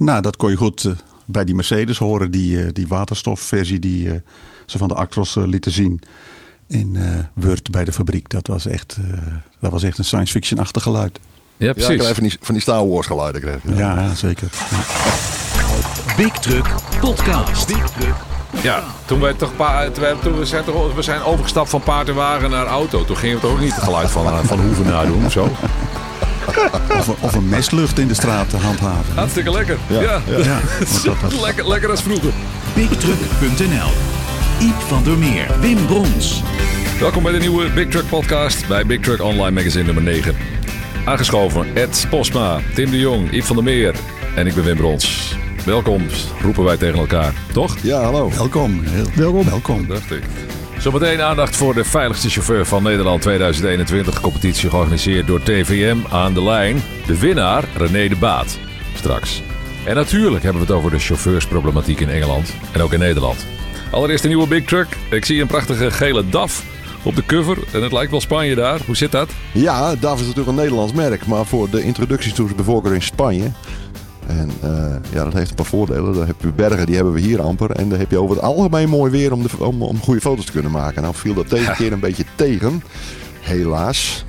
Nou, dat kon je goed eh, bij die Mercedes horen. Die, eh, die waterstofversie die eh, ze van de Actros lieten zien in eh Word bij de fabriek. Dat was echt, eh, dat was echt een science fiction-achtig geluid. Ja, Ja, ik precies. krijg van die, van die Star Wars geluiden. Krijg. Ja, zeker. Ja. Big Truck Podcast. Ja, toen, wij toch pa- toen we, zijn toch, we zijn overgestapt van paard en wagen naar auto. Toen gingen we toch ook niet het geluid van, van hoeven nadoen of zo. Of, een- of een meslucht in de straat te handhaven. Hartstikke lekker. Ja, Ja, lekker, lekker als vroeger. BigTruck.nl. Iep van der Meer. Wim Brons. Welkom bij de nieuwe Big Truck podcast bij Big Truck Online Magazine nummer 9. Aangeschoven Ed Posma, Tim de Jong, Yves van der Meer en ik ben Wim Brons. Welkom, roepen wij tegen elkaar, toch? Ja, hallo. Welkom. Heel, welkom. Welkom. Dacht ik. Zometeen aandacht voor de veiligste chauffeur van Nederland 2021. Competitie georganiseerd door TVM aan de lijn. De winnaar René de Baat. Straks. En natuurlijk hebben we het over de chauffeursproblematiek in Engeland en ook in Nederland. Allereerst de nieuwe Big Truck. Ik zie een prachtige gele DAF op de cover. En het lijkt wel Spanje daar. Hoe zit dat? Ja, DAF is natuurlijk een Nederlands merk, maar voor de introductietours voorkeur in Spanje. En eh, ja, dat heeft een paar voordelen. Dan heb je bergen, die hebben we hier amper. En dan heb je over het algemeen mooi weer om, de, om, om goede foto's te kunnen maken. Nou viel dat deze keer een beetje tegen, helaas.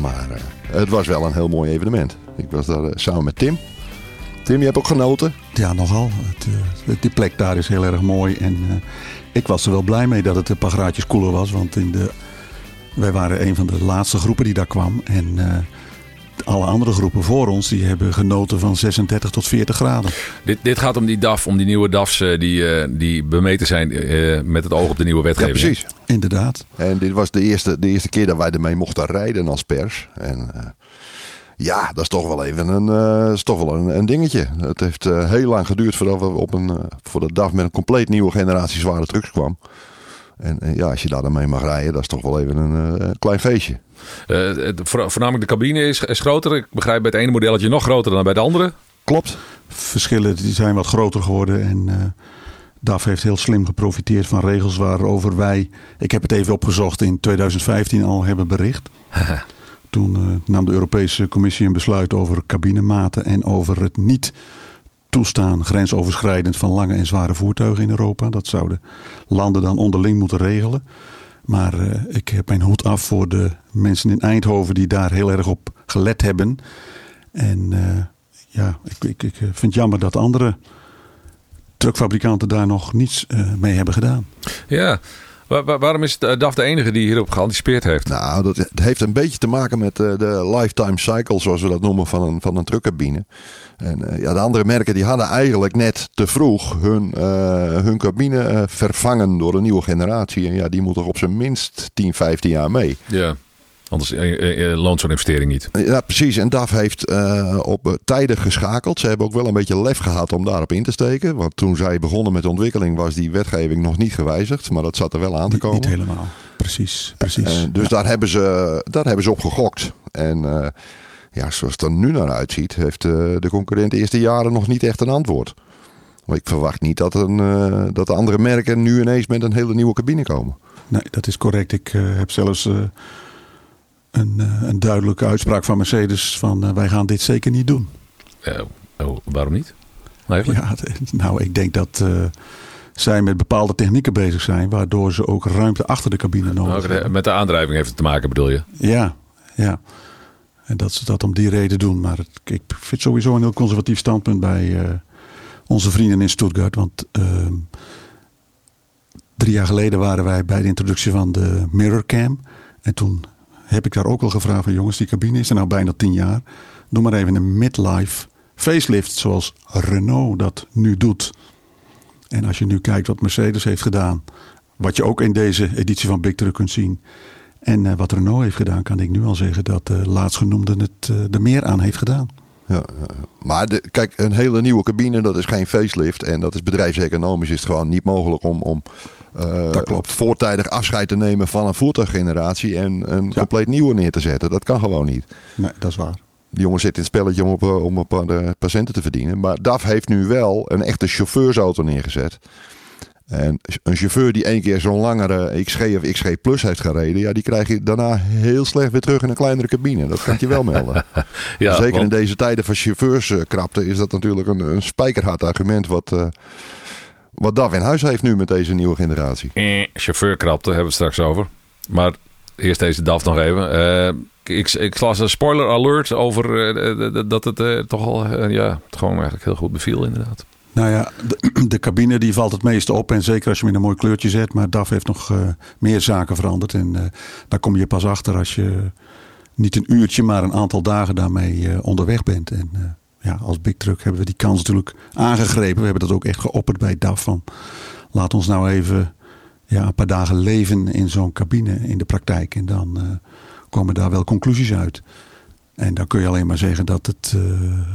Maar eh, het was wel een heel mooi evenement. Ik was daar eh, samen met Tim. Tim, je hebt ook genoten. Ja, nogal. Het, die plek daar is heel erg mooi. En ik was er wel blij mee dat het een paar graadjes koeler was. Want in de, wij waren een van de laatste groepen die daar kwam. En alle andere groepen voor ons die hebben genoten van 36 tot 40 graden. Dit, dit gaat om die DAF, om die nieuwe DAF's eh, die, eh, die bemeten zijn eh, met het oog op de nieuwe Ja, wetgeving. precies. Inderdaad. En dit was de eerste, de eerste keer dat wij ermee mochten rijden als pers. En eh, ja, dat is toch wel even een, eh, is toch wel een, een dingetje. Het heeft eh, heel lang geduurd voordat we op een, voor de DAF met een compleet nieuwe generatie zware trucks kwam. En eh, ja, als je daar dan mee mag rijden, dat is toch wel even een eh, klein feestje. Eh, het- voornamelijk de cabine is, is groter. Ik begrijp bij het ene modelletje nog groter dan bij de andere. Klopt. Verschillen die zijn wat groter geworden. En eh, DAF heeft heel slim geprofiteerd van regels waarover wij, ik heb het even opgezocht, in 2015 al hebben bericht. Toen eh, nam de Europese Commissie een besluit over cabinematen en over het niet toestaan grensoverschrijdend van lange en zware voertuigen in Europa. Dat zouden landen dan onderling moeten regelen. Maar eh, ik heb mijn hoed af voor de mensen in Eindhoven die daar heel erg op gelet hebben. En eh, ja, ik, ik, ik vind het jammer dat andere truckfabrikanten daar nog niets eh, mee hebben gedaan. Ja. Wa- wa- waarom is de DAF de enige die hierop geanticipeerd heeft? Nou, dat het heeft een beetje te maken met eh, de lifetime cycle, zoals we dat noemen, van een, van een truckcabine. En eh, ja, de andere merken die hadden eigenlijk net te vroeg hun, eh, hun cabine eh, vervangen door een nieuwe generatie. En ja, die moet er op zijn minst 10, 15 jaar mee. Ja. Anders eh, eh, eh, loont zo'n investering niet. Ja, precies. En DAF heeft eh, op tijden geschakeld. Ze hebben ook wel een beetje lef gehad om daarop in te steken. Want toen zij begonnen met de ontwikkeling was die wetgeving nog niet gewijzigd. Maar dat zat er wel aan te komen. niet helemaal. Precies, precies. Dus daar, hebben ze, daar hebben ze op gegokt. En eh, ja, zoals het er nu naar uitziet, heeft eh, de concurrent de eerste jaren nog niet echt een antwoord. Maar ik verwacht niet dat, een, eh, dat de andere merken nu ineens met een hele nieuwe cabine komen. Nee, dat is correct. Ik eh, heb zelfs eh, een, eh, een duidelijke uitspraak van Mercedes van eh, wij gaan dit zeker niet doen. Eh, oh, waarom niet? Eigenlijk? Ja, nou, ik denk dat zij met bepaalde technieken bezig zijn, waardoor ze ook ruimte achter de cabine nodig Ook de- hebben. met de aandrijving heeft het te maken, bedoel je? Ja, ja. En dat ze dat om die reden doen. Maar het, ik vind sowieso een heel conservatief standpunt bij onze vrienden in Stuttgart. Want ehm, drie jaar geleden waren wij bij de introductie van de Mirror Cam. En toen heb ik daar ook al gevraagd van jongens, die cabine is er nou bijna tien jaar. Doe maar even een midlife facelift zoals Renault dat nu doet. En als je nu kijkt wat Mercedes heeft gedaan. Wat je ook in deze editie van Big Truck kunt zien. En eh, wat Renault heeft gedaan, kan ik nu al zeggen dat de laatstgenoemde het eh, er meer aan heeft gedaan. Ja, maar de, kijk, een hele nieuwe cabine, dat is geen facelift. En dat is bedrijfseconomisch is het gewoon niet mogelijk om, om eh, Dat klopt. voortijdig afscheid te nemen van een voertuiggeneratie en een compleet nieuwe neer te zetten. Dat kan gewoon niet. Nee, dat is waar. Die jongen zit in het spelletje om op, eh, om op eh, de patiënten te verdienen. Maar DAF heeft nu wel een echte chauffeursauto neergezet. En een chauffeur die één keer zo'n langere XG of XG Plus heeft gereden, ja, die krijg je daarna heel slecht weer terug in een kleinere cabine. Dat kan je wel melden. Ja, Zeker want- in deze tijden van chauffeurskrapte is dat natuurlijk een, een spijkerhard argument wat, eh wat DAF in huis heeft nu met deze nieuwe generatie. Eh, chauffeurkrapte hebben we straks over. Maar eerst deze DAF nog even. Eh, ik, ik las een spoiler alert over eh, eh, dat het eh, toch al eh, ja, het gewoon eigenlijk heel goed beviel inderdaad. Nou ja, de, cabine die valt het meeste op. En zeker als je hem in een mooi kleurtje zet. Maar DAF heeft nog eh, meer zaken veranderd. En eh, daar kom je pas achter als je niet een uurtje, maar een aantal dagen daarmee eh, onderweg bent. En ja, als Big Truck hebben we die kans natuurlijk aangegrepen. We hebben dat ook echt geopperd bij DAF. Van, laat ons nou even ja, een paar dagen leven in zo'n cabine in de praktijk. En dan komen daar wel conclusies uit. En dan kun je alleen maar zeggen dat het eh,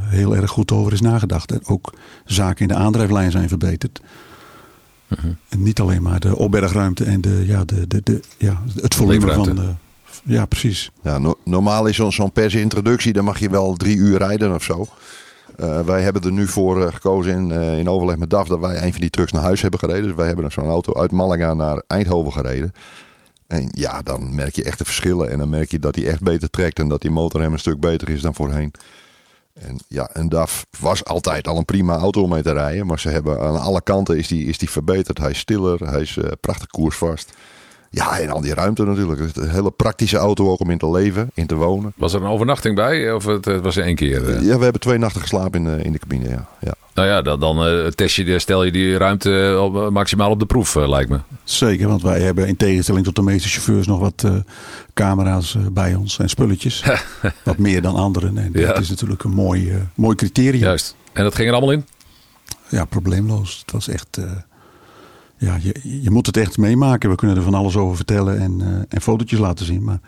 heel erg goed over is nagedacht. En ook zaken in de aandrijflijn zijn verbeterd. En niet alleen maar de opbergruimte en de, ja, de, de, de, ja, het volume van de. Ja, precies. Ja, no- normaal is zo'n zo'n persintroductie, dan mag je wel drie uur rijden of zo. Eh, wij hebben er nu voor eh, gekozen in, eh, in overleg met DAF dat wij een van die trucks naar huis hebben gereden. Dus wij hebben zo'n auto uit Malaga naar Eindhoven gereden. En ja, dan merk je echt de verschillen. En dan merk je dat hij echt beter trekt en dat die motor hem een stuk beter is dan voorheen. En ja, een DAF was altijd al een prima auto om mee te rijden. Maar ze hebben aan alle kanten is die, is die verbeterd. Hij is stiller, hij is eh, prachtig koersvast. Ja, en al die ruimte natuurlijk. Het is een hele praktische auto ook om in te leven, in te wonen. Was er een overnachting bij of het, het was één keer? eh? Ja, we hebben twee nachten geslapen in de, in de cabine, ja. ja. Nou ja, dan, dan eh, test je, stel je die ruimte op, eh, maximaal op de proef eh, lijkt me. Zeker, want wij hebben in tegenstelling tot de meeste chauffeurs nog wat eh, camera's eh, bij ons en spulletjes. wat meer dan anderen. En Ja. dat is natuurlijk een mooi, eh, mooi criterium. Juist. En dat ging er allemaal in? Ja, probleemloos. Het was echt. eh, ja, je, je moet het echt meemaken. We kunnen er van alles over vertellen en, eh, en fotootjes laten zien. Maar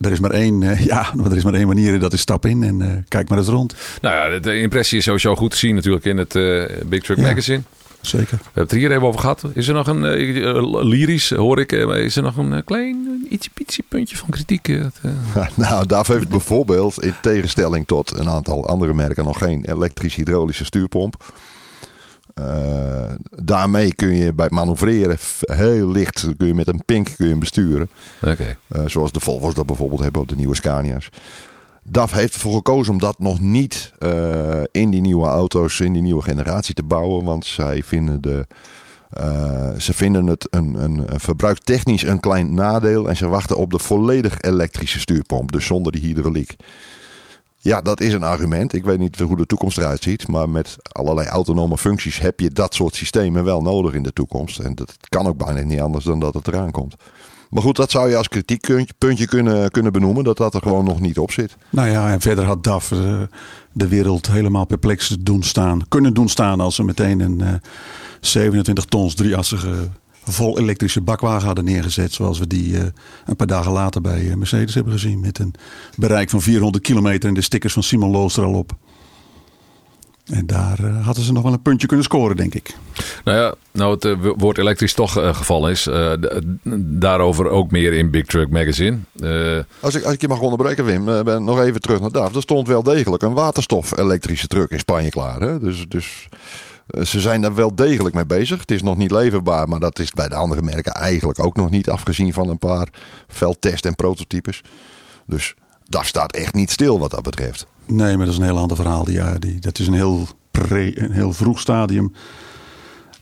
er, is maar één, eh, ja, maar er is maar één manier en dat is stap in en eh, kijk maar eens rond. Nou ja, de impressie is sowieso goed te zien natuurlijk in het eh, Big Truck Ja. Magazine. Zeker. We hebben het er hier even over gehad. Is er nog een, lyrisch hoor ik, is er nog een klein, ietsje pietje puntje van kritiek? nou, DAF heeft bijvoorbeeld in tegenstelling tot een aantal andere merken nog geen elektrisch-hydraulische stuurpomp. Eh, daarmee kun je bij het manoeuvreren heel licht, kun je met een pink kun je hem besturen. Eh, zoals de Volvo's dat bijvoorbeeld hebben op de nieuwe Scania's. DAF heeft ervoor gekozen om dat nog niet eh, in die nieuwe auto's, in die nieuwe generatie te bouwen. Want zij vinden, de, ze vinden het een, een, een verbruiktechnisch een klein nadeel. En ze wachten op de volledig elektrische stuurpomp, dus zonder die hydrauliek. Ja, dat is een argument. Ik weet niet hoe de toekomst eruit ziet. Maar met allerlei autonome functies heb je dat soort systemen wel nodig in de toekomst. En dat kan ook bijna niet anders dan dat het eraan komt. Maar goed, dat zou je als kritiekpuntje kunnen, kunnen benoemen. Dat dat er gewoon nog niet op zit. Nou ja, en verder had DAF eh, de wereld helemaal perplex doen staan, kunnen doen staan als ze meteen een eh, 27 tons drieassige vol elektrische bakwagen hadden neergezet. Zoals we die eh, een paar dagen later bij eh, Mercedes hebben gezien. Met een bereik van 400 kilometer en de stickers van Simon Loos er al op. En daar eh, hadden ze nog wel een puntje kunnen scoren, denk ik. Nou ja, nou het woord elektrisch toch eh, gevallen is. eh, daarover ook meer in Big Truck Magazine. Eh, Als ik, als ik je mag onderbreken, Wim, ben nog even terug naar DAF. Er stond wel degelijk een waterstof-elektrische truck in Spanje klaar. Hè? Dus, dus ze zijn daar wel degelijk mee bezig. Het is nog niet leverbaar, maar dat is bij de andere merken eigenlijk ook nog niet. Afgezien van een paar veldtest- en prototypes. Dus DAF staat echt niet stil wat dat betreft. Nee, maar dat is een heel ander verhaal. Die, ja, die, dat is een heel, pre, een heel vroeg stadium.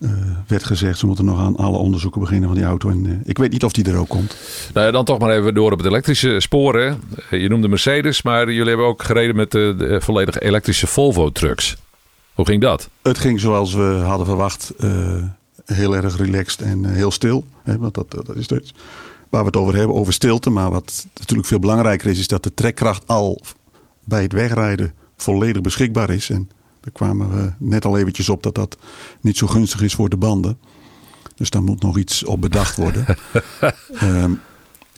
Eh, werd gezegd, ze moeten nog aan alle onderzoeken beginnen van die auto. En eh, ik weet niet of die er ook komt. nou ja, dan toch maar even door op het elektrische sporen. Je noemde Mercedes, maar jullie hebben ook gereden met de, de volledig elektrische Volvo trucks. Hoe ging dat? Het ging zoals we hadden verwacht. eh, heel erg relaxed en eh, heel stil. Hè, want dat, dat is het waar we het over hebben, over stilte. Maar wat natuurlijk veel belangrijker is, is dat de trekkracht al bij het wegrijden volledig beschikbaar is. En daar kwamen we net al eventjes op dat dat niet zo gunstig is voor de banden. Dus daar moet nog iets op bedacht worden. Ehm,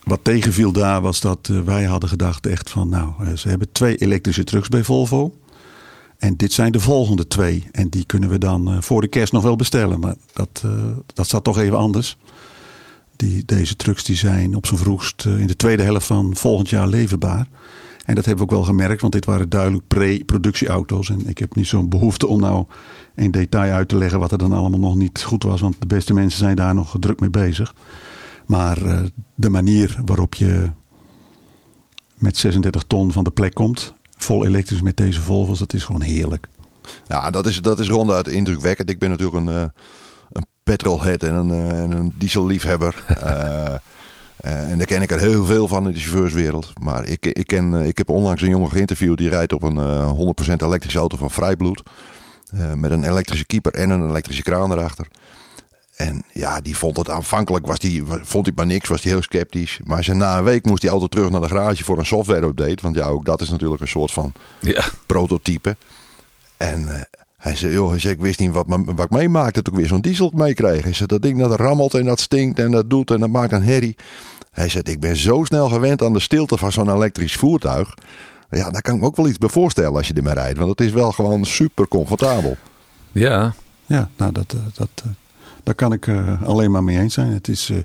wat tegenviel daar was dat eh, wij hadden gedacht echt van nou, ze hebben twee elektrische trucks bij Volvo. En dit zijn de volgende twee. En die kunnen we dan eh, voor de kerst nog wel bestellen. Maar dat, eh, dat staat toch even anders. Die, deze trucks die zijn op zijn vroegst eh, in de tweede helft van volgend jaar leverbaar. En dat hebben we ook wel gemerkt, want dit waren duidelijk pre-productieauto's. En ik heb niet zo'n behoefte om nou in detail uit te leggen wat er dan allemaal nog niet goed was. Want de beste mensen zijn daar nog druk mee bezig. Maar de manier waarop je met 36 ton van de plek komt, vol elektrisch met deze Volvo's, dat is gewoon heerlijk. Ja, dat is, dat is ronduit indrukwekkend. Ik ben natuurlijk een, uh, een petrolhead en een, uh, en een dieselliefhebber. Uh, en daar ken ik er heel veel van in de chauffeurswereld. Maar ik, ik, ken, ik heb onlangs een jongen geïnterviewd die rijdt op een 100% elektrische auto van Vrijbloed. met een elektrische keeper en een elektrische kraan erachter. En ja, die vond het aanvankelijk, was die, vond hij maar niks, was hij heel sceptisch. Maar ze, na een week moest die auto terug naar de garage voor een software update. Want ja, ook dat is natuurlijk een soort van ja. prototype. En uh, hij zei, joh, hij zei, ik wist niet wat, wat ik meemaakte toen ik weer zo'n diesel meekreeg. Hij zei, dat ding dat rammelt en dat stinkt en dat doet en dat maakt een herrie. Hij zei, ik ben zo snel gewend aan de stilte van zo'n elektrisch voertuig. Ja, daar kan ik me ook wel iets bij voorstellen als je ermee rijdt. Want het is wel gewoon super comfortabel. Ja. Ja, nou dat, dat, daar kan ik uh, alleen maar mee eens zijn. Het, is, uh,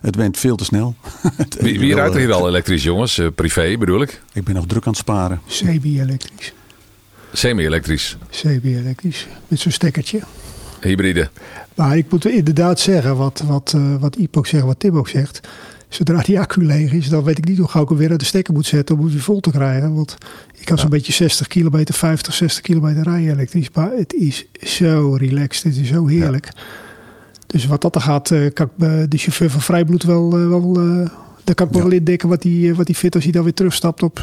het went veel te snel. wie wie rijdt er hier al elektrisch, jongens? Uh, privé bedoel ik? Ik ben nog druk aan het sparen. Semi-elektrisch. Semi-elektrisch? Semi-elektrisch. Met zo'n stekkertje. Hybride. Maar ik moet inderdaad zeggen, wat, wat, wat Ipo zegt, wat Tim ook zegt. Zodra die accu leeg is, dan weet ik niet hoe gauw ik hem weer uit de stekker moet zetten om hem weer vol te krijgen. Want ik kan zo'n beetje 60 kilometer, 50, 60 kilometer rijden elektrisch. Maar het is zo relaxed, het is zo heerlijk. Ja. Dus wat dat er gaat, kan ik de chauffeur van Vrijbloed wel, wel daar kan ik me ja. wel indekken wat hij wat die vindt als hij dan weer terugstapt op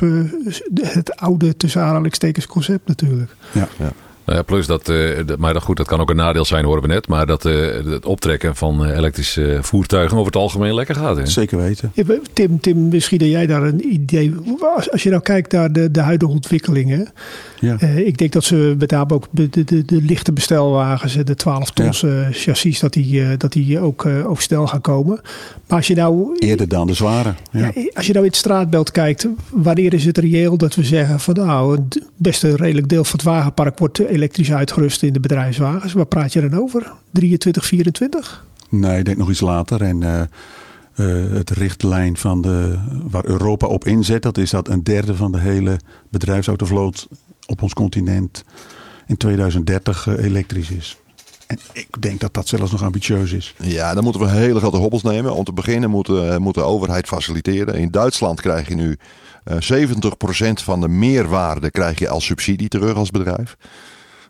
het oude tussen aanhalingstekens concept natuurlijk. Ja, ja. Nou ja, plus dat, maar dat, goed, dat kan ook een nadeel zijn, horen we net. Maar dat het optrekken van elektrische voertuigen over het algemeen lekker gaat. Hè? Zeker weten. Ja, Tim, Tim, misschien dat jij daar een idee. Als, als je nou kijkt naar de, de huidige ontwikkelingen. Ja. ik denk dat ze met name ook de, de, de, de lichte bestelwagens, de 12 tons ja. chassis, dat die, dat die ook, ook snel gaan komen. Maar als je nou. Eerder dan de zware. Ja. als je nou in het straatbeeld kijkt, wanneer is het reëel dat we zeggen van nou, het beste redelijk deel van het wagenpark wordt elektrisch uitgerust in de bedrijfswagens. Waar praat je dan over? 23, 24? Nee, ik denk nog iets later. En uh, uh, het richtlijn van de, waar Europa op inzet, dat is dat een derde van de hele bedrijfsautovloot op ons continent in 2030 uh, elektrisch is. En ik denk dat dat zelfs nog ambitieus is. Ja, dan moeten we hele grote hobbels nemen. Om te beginnen moet, uh, moet de overheid faciliteren. In Duitsland krijg je nu uh, 70% van de meerwaarde krijg je als subsidie terug als bedrijf.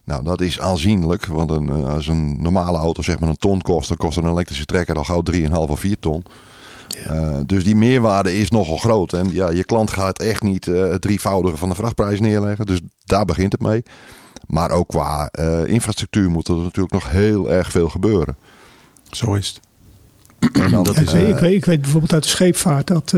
Nou, dat is aanzienlijk. Want een, als een normale auto zeg maar een ton kost, dan kost een elektrische trekker al gauw 3,5 of 4 ton. Uh, dus die meerwaarde is nogal groot. En ja, je klant gaat echt niet uh, het drievoudige van de vrachtprijs neerleggen. Dus daar begint het mee. Maar ook qua uh, infrastructuur moet er natuurlijk nog heel erg veel gebeuren. Zo is het. Dan, dat is, ik, weet, ik weet bijvoorbeeld uit de scheepvaart dat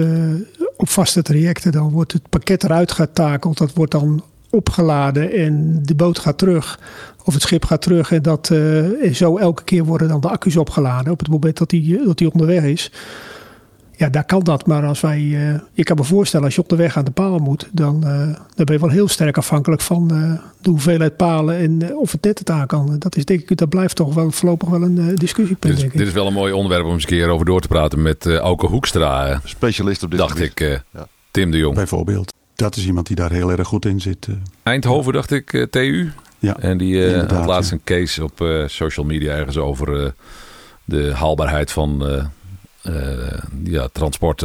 op vaste trajecten dan wordt het pakket eruit getakeld. Dat wordt dan opgeladen en de boot gaat terug. Of het schip gaat terug en dat uh, zo elke keer worden dan de accu's opgeladen op het moment dat die, dat die onderweg is. Ja, daar kan dat. Maar als wij, uh, je kan me voorstellen, als je op de weg aan de paal moet, dan, uh, dan ben je wel heel sterk afhankelijk van de hoeveelheid palen en of het net het aan kan. Dat, is, denk ik, dat blijft toch wel voorlopig wel een discussiepunt. Dit is, dit is wel een mooi onderwerp om eens een keer over door te praten met Auke Hoekstra. Specialist op dit Dacht gebied. ik, ja. Tim de Jong. Bijvoorbeeld. Dat is iemand die daar heel erg goed in zit. Eindhoven, dacht ik, uh, TU. Ja, en die uh, had laatst ja. een case op uh, social media ergens over de haalbaarheid van ja, transport,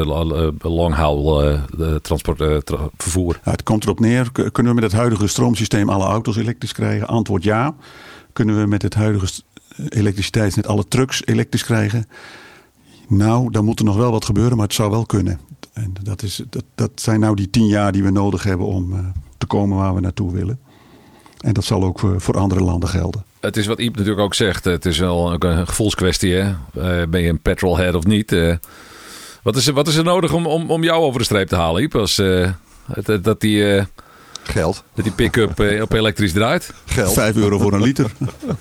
long haul transport, tra vervoer. Het komt erop neer, kunnen we met het huidige stroomsysteem alle auto's elektrisch krijgen? Antwoord ja. Kunnen we met het huidige elektriciteitsnet alle trucks elektrisch krijgen? Nou, dan moet er nog wel wat gebeuren, maar het zou wel kunnen. En dat, is, dat, dat zijn nou die tien jaar die we nodig hebben om te komen waar we naartoe willen. En dat zal ook voor andere landen gelden. Het is wat Iep natuurlijk ook zegt. Het is wel een gevoelskwestie. Hè? Uh, ben je een petrolhead of niet? Uh, wat, is, wat is er nodig om, om, om jou over de streep te halen, Iep? Als, dat, dat die Geld. Dat die pick-up eh, op elektrisch draait. Geld. Vijf euro voor een liter.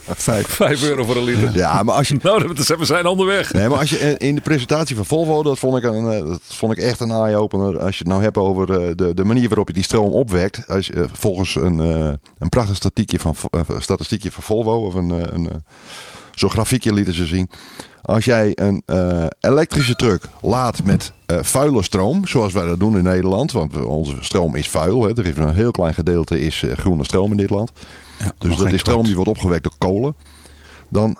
Vijf. Vijf euro voor een liter. Ja, maar als je... Nou, we zijn onderweg. Nee, maar als je eh, in de presentatie van Volvo, dat vond ik, een, eh, dat vond ik echt een eye-opener. Als je het nou hebt over de, de manier waarop je die stroom opwekt. Als je, volgens een, een prachtig statistiekje van, statistiekje van Volvo, of een, een zo'n grafiekje lieten ze zien. Als jij een uh, elektrische truck laat met uh, vuile stroom, zoals wij dat doen in Nederland, want onze stroom is vuil. Hè. Er is een heel klein gedeelte is uh, groene stroom in dit land. Ja, dus dat is stroom die wordt opgewekt door kolen. Dan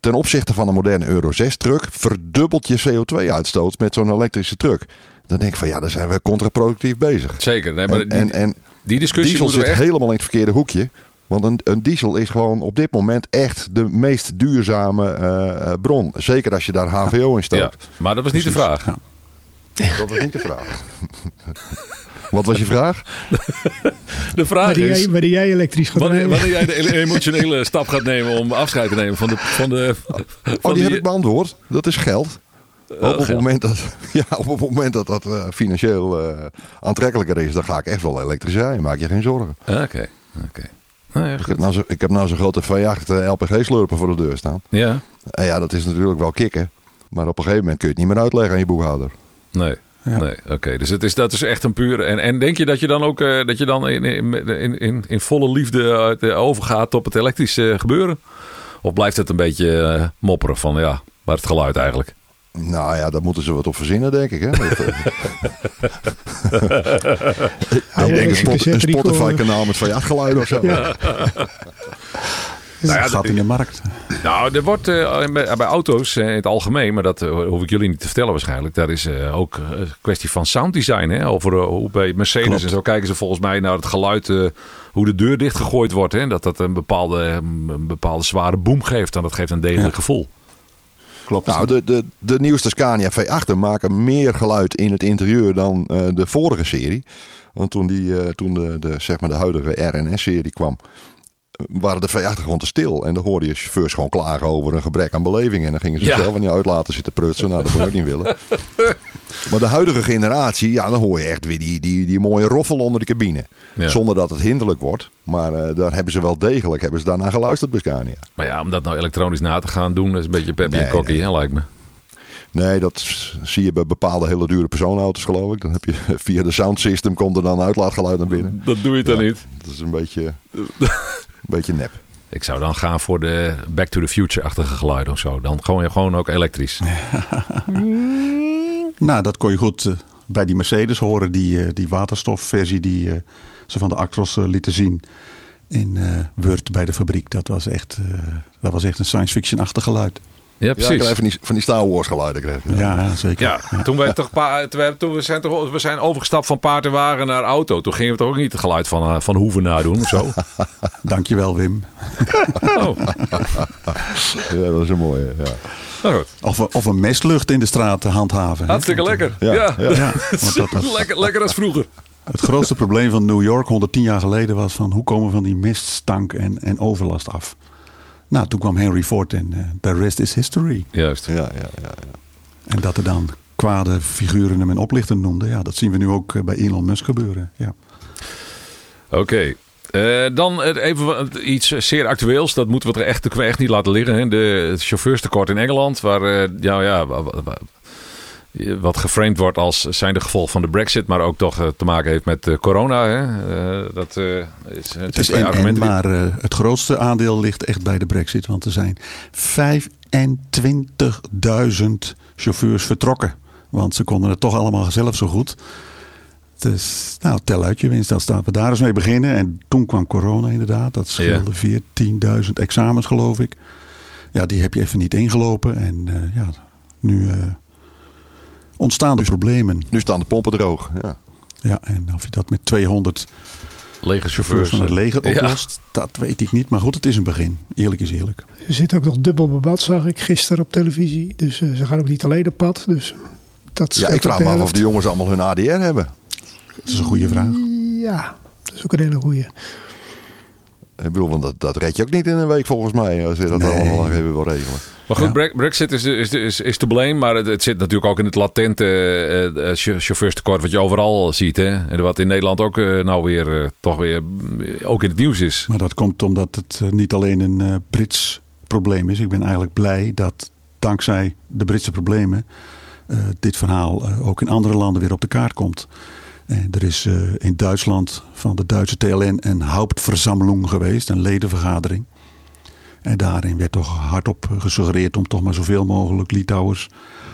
ten opzichte van een moderne Euro 6 truck verdubbelt je CO2-uitstoot met zo'n elektrische truck. Dan denk ik van ja, daar zijn we contraproductief bezig. Zeker. Nee, maar en, die, en, en die discussie diesel zit echt... helemaal in het verkeerde hoekje. Want een, een, diesel is gewoon op dit moment echt de meest duurzame uh, bron. Zeker als je daar HVO in stoot. Ja, maar dat was niet Precies. de vraag. Dat was niet de vraag. Wat was je vraag? De vraag wanneer is... Jij, wanneer jij elektrisch gaat wanneer, wanneer jij de emotionele stap gaat nemen om afscheid te nemen van de... Van de van oh, die, die heb ik beantwoord. Dat is geld. Uh, op, het moment dat, ja, op het moment dat dat uh, financieel uh, aantrekkelijker is, dan ga ik echt wel elektrisch rijden. Maak je geen zorgen. Oké, okay. oké. Nou ja, ik, heb nou zo, ik heb nou zo'n grote V8 LPG-slurper voor de deur staan. Ja. En ja, dat is natuurlijk wel kicken. Maar op een gegeven moment kun je het niet meer uitleggen aan je boekhouder. Nee. Ja. Nee, oké. Dus het is, dat is echt een pure. En, en denk je dat je dan ook uh, dat je dan in, in, in, in volle liefde uh, overgaat op het elektrische gebeuren? Of blijft het een beetje mopperen van ja, waar het geluid eigenlijk? Nou ja, daar moeten ze wat op verzinnen, denk ik. Hè? ik denk een, Spotify-kanaal met van ja, geluid of zo. Ja. Nou ja, gaat in de markt. Nou, er wordt uh, bij, auto's uh, in het algemeen, maar dat uh, hoef ik jullie niet te vertellen waarschijnlijk. Daar is ook een kwestie van sounddesign. Hè? Over hoe bij Mercedes Klopt. en zo kijken ze volgens mij naar het geluid, hoe de deur dichtgegooid wordt. Hè? Dat dat een bepaalde, een bepaalde zware boom geeft en dat geeft een degelijk ja. gevoel. Nou, de, de, de nieuwste Scania V8 maken meer geluid in het interieur dan uh, de vorige serie. Want toen, die, uh, toen de, de, zeg maar de huidige RNS-serie kwam, waren de V8 gewoon te stil. En dan hoorde je chauffeurs gewoon klagen over een gebrek aan beleving. En dan gingen ze ja. zelf niet uit laten zitten prutsen. Nou, dat wil ik niet willen. Maar de huidige generatie, ja, dan hoor je echt weer die, die, die mooie roffel onder de cabine. Ja. Zonder dat het hinderlijk wordt. Maar uh, daar hebben ze wel degelijk hebben ze daarna geluisterd bij Scania. Maar ja, om dat nou elektronisch na te gaan doen, is een beetje peppy nee, en kokkie, nee. lijkt me. Nee, dat zie je bij bepaalde hele dure personenauto's, geloof ik. Dan heb je via de sound system komt er dan uitlaatgeluid naar binnen. Dat doe je dan ja, niet. Dat is een beetje, beetje nep. Ik zou dan gaan voor de Back to the Future-achtige geluiden of zo. Dan gewoon, gewoon ook elektrisch. nou, dat kon je goed uh, bij die Mercedes horen. Die, uh, die waterstofversie die uh, ze van de Actros lieten zien in Word bij de fabriek. Dat was echt, dat was echt een science fiction-achtig geluid. Ja, precies. Ja, van die, van die Star Wars geluiden kreeg je. Ja, zeker. Ja, ja. Toen, wij toch toen we zijn toch we zijn overgestapt van paard en wagen naar auto. Toen gingen we toch ook niet het geluid van, van hoeven nadoen of zo? Dankjewel, Wim. oh. Ja, dat is een mooie, ja. Nou goed. Of, of een mestlucht in de straat handhaven. Hartstikke lekker. Ja, ja. ja. ja was, lekker, lekker als vroeger. Het grootste probleem van New York 110 jaar geleden was van hoe komen we van die miststank en, en overlast af. Nou, toen kwam Henry Ford en uh, the rest is history. Juist. Ja, ja, ja, ja. En dat er dan kwade figuren hem een oplichter noemden. Ja, dat zien we nu ook eh, bij Elon Musk gebeuren. Ja. Oké. Okay. Uh, dan even iets zeer actueels. Dat moeten we er echt, echt niet laten liggen. Hè. De, het chauffeurstekort in Engeland. Waar, uh, ja, ja, wat geframed wordt als zijn de gevolg van de brexit, maar ook toch te maken heeft met corona. Hè? Uh, dat is, het is een argument. Maar het grootste aandeel ligt echt bij de brexit, want er zijn 25.000 chauffeurs vertrokken. Want ze konden het toch allemaal zelf zo goed. Dus nou, tel uit je winst. Dan staan we daar eens mee beginnen. En toen kwam corona inderdaad. Dat scheelde ja. 14.000 examens geloof ik. Ja, die heb je even niet ingelopen. En ja, nu ontstaan de problemen. Nu staan de pompen droog. Ja. ja, en of je dat met 200 lege chauffeurs van het leger oplost, ja. dat weet ik niet. Maar goed, het is een begin. Eerlijk is eerlijk. Er zit ook nog dubbel bebad, zag ik gisteren op televisie. Dus uh, ze gaan ook niet alleen op pad. Dus dat ja, ik vraag me af of de jongens allemaal hun ADR hebben. Dat is een goede vraag. Ja, dat is ook een hele goede. Ik bedoel, want dat, dat red je ook niet in een week volgens mij. Als je dat nee. allemaal even wil regelen. Maar goed, ja. Brexit is, is, is, is te blame. Maar het, het, zit natuurlijk ook in het latente uh, chauffeurstekort wat je overal ziet. Hè? En wat in Nederland ook uh, nou weer uh, toch weer ook in het nieuws is. Maar dat komt omdat het niet alleen een Brits probleem is. Ik ben eigenlijk blij dat dankzij de Britse problemen dit verhaal ook in andere landen weer op de kaart komt. Er is in Duitsland van de Duitse TLN een Hauptversammlung geweest, een ledenvergadering. En daarin werd toch hardop gesuggereerd om toch maar zoveel mogelijk Litouwers,